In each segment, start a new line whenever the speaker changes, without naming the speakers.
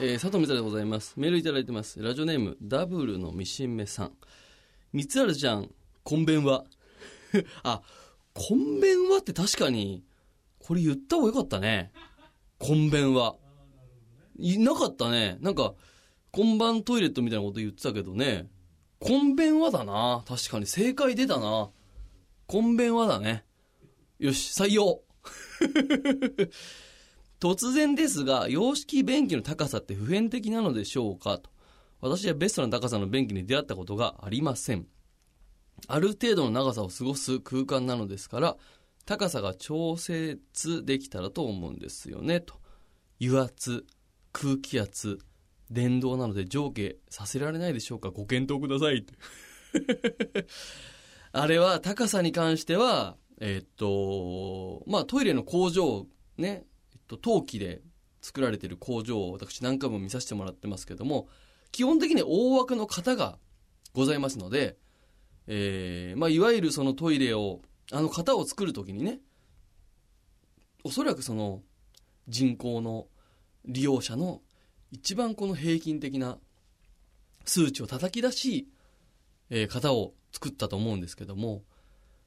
えー、佐藤美沙でございます。メールいただいてます。ラジオネーム、ダブルのミシンメさん。三つあるじゃん、こんべんは。あ、こんべんはって確かに、これ言った方がよかったね。こんべんは。いなかったね。なんか、今晩トイレットみたいなこと言ってたけどね。こんべんはだな。確かに正解出たな。こんべんはだね。よし、採用。突然ですが、洋式便器の高さって普遍的なのでしょうかと。私はベストな高さの便器に出会ったことがありません。ある程度の長さを過ごす空間なのですから、高さが調節できたらと思うんですよね、と。油圧、空気圧、電動なので上下させられないでしょうかご検討ください。あれは高さに関しては、えっと、まあトイレの工場、ね、と、陶器で作られている工場を私何回も見させてもらってますけども、基本的に大枠の型がございますので、えー、まあいわゆるそのトイレを、あの型を作るときにね、おそらくその人口の利用者の一番この平均的な数値を叩き出し、えー、型を作ったと思うんですけども、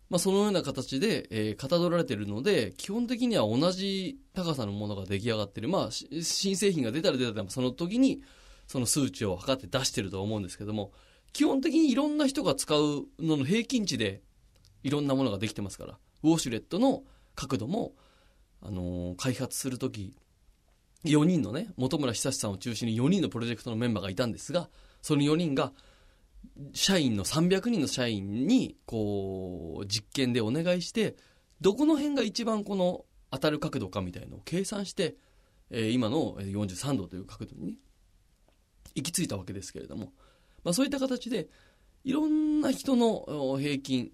まあ、そのような形で、えー、かたどられているので、基本的には同じ高さのものが出来上がってる。まあ、新製品が出たら出たら、その時に、その数値を測って出してるとは思うんですけども、基本的にいろんな人が使うのの平均値で、いろんなものができてますから、ウォシュレットの角度も、あのー、開発するとき、4人のね、本村久志さんを中心に4人のプロジェクトのメンバーがいたんですが、その4人が、社員の300人の社員に、こう、実験でお願いして、どこの辺が一番この当たる角度かみたいのを計算して、えー、今の43度という角度に、ね、行き着いたわけですけれども、まあそういった形で、いろんな人の平均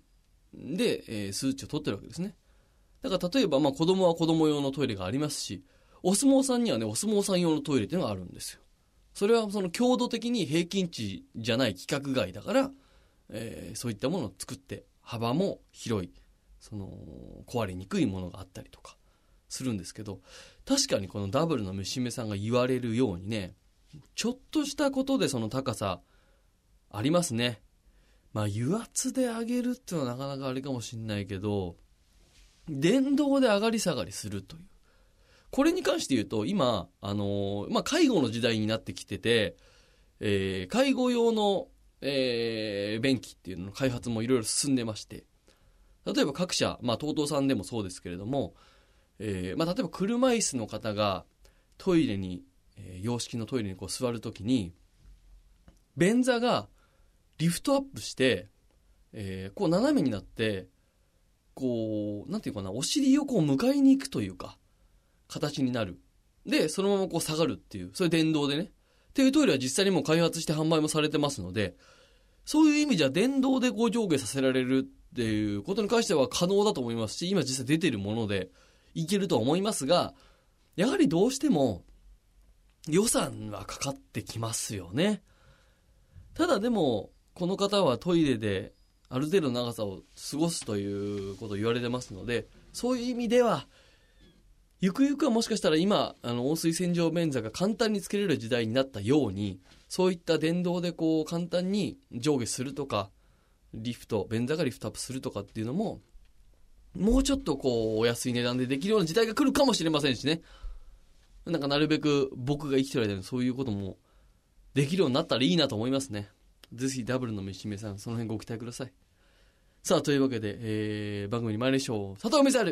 で、えー、数値を取ってるわけですね。だから例えば、まあ子供は子供用のトイレがありますし、お相撲さんにはね、お相撲さん用のトイレっていうのがあるんですよ。それはその強度的に平均値じゃない規格外だから、えー、そういったものを作って、幅も広い、その、壊れにくいものがあったりとか、するんですけど、確かにこのダブルの虫目さんが言われるようにね、ちょっとしたことでその高さ、ありますね。まあ、油圧で上げるっていうのはなかなかあれかもしんないけど、電動で上がり下がりするという。これに関して言うと、今、あの、まあ、介護の時代になってきてて、えー、介護用の、えー、便器っていうのの開発もいろいろ進んでまして、例えば各社、まあ、TOTO さんでもそうですけれども、えー、まあ、例えば車椅子の方がトイレに、えー、洋式のトイレにこう座るときに、便座がリフトアップして、えー、こう斜めになって、こう、なんていうかな、お尻をこう迎えに行くというか、形になる。で、そのままこう下がるっていう、それ電動でね。っていうトイレは実際にもう開発して販売もされてますので、そういう意味じゃ電動でこう上下させられるっていうことに関しては可能だと思いますし、今実際出ているものでいけると思いますが、やはりどうしても予算はかかってきますよね。ただでも、この方はトイレである程度の長さを過ごすということを言われてますので、そういう意味では、ゆくゆくはもしかしたら今、あの、温水洗浄便座が簡単につけれる時代になったように、そういった電動でこう、簡単に上下するとか、リフト、便座がリフトアップするとかっていうのも、もうちょっとこう、お安い値段でできるような時代が来るかもしれませんしね。なんかなるべく僕が生きてる間にそういうこともできるようになったらいいなと思いますね。ぜひダブルの飯目さん、その辺ご期待ください。さあ、というわけで、えー、番組に参りましょう。佐藤美沙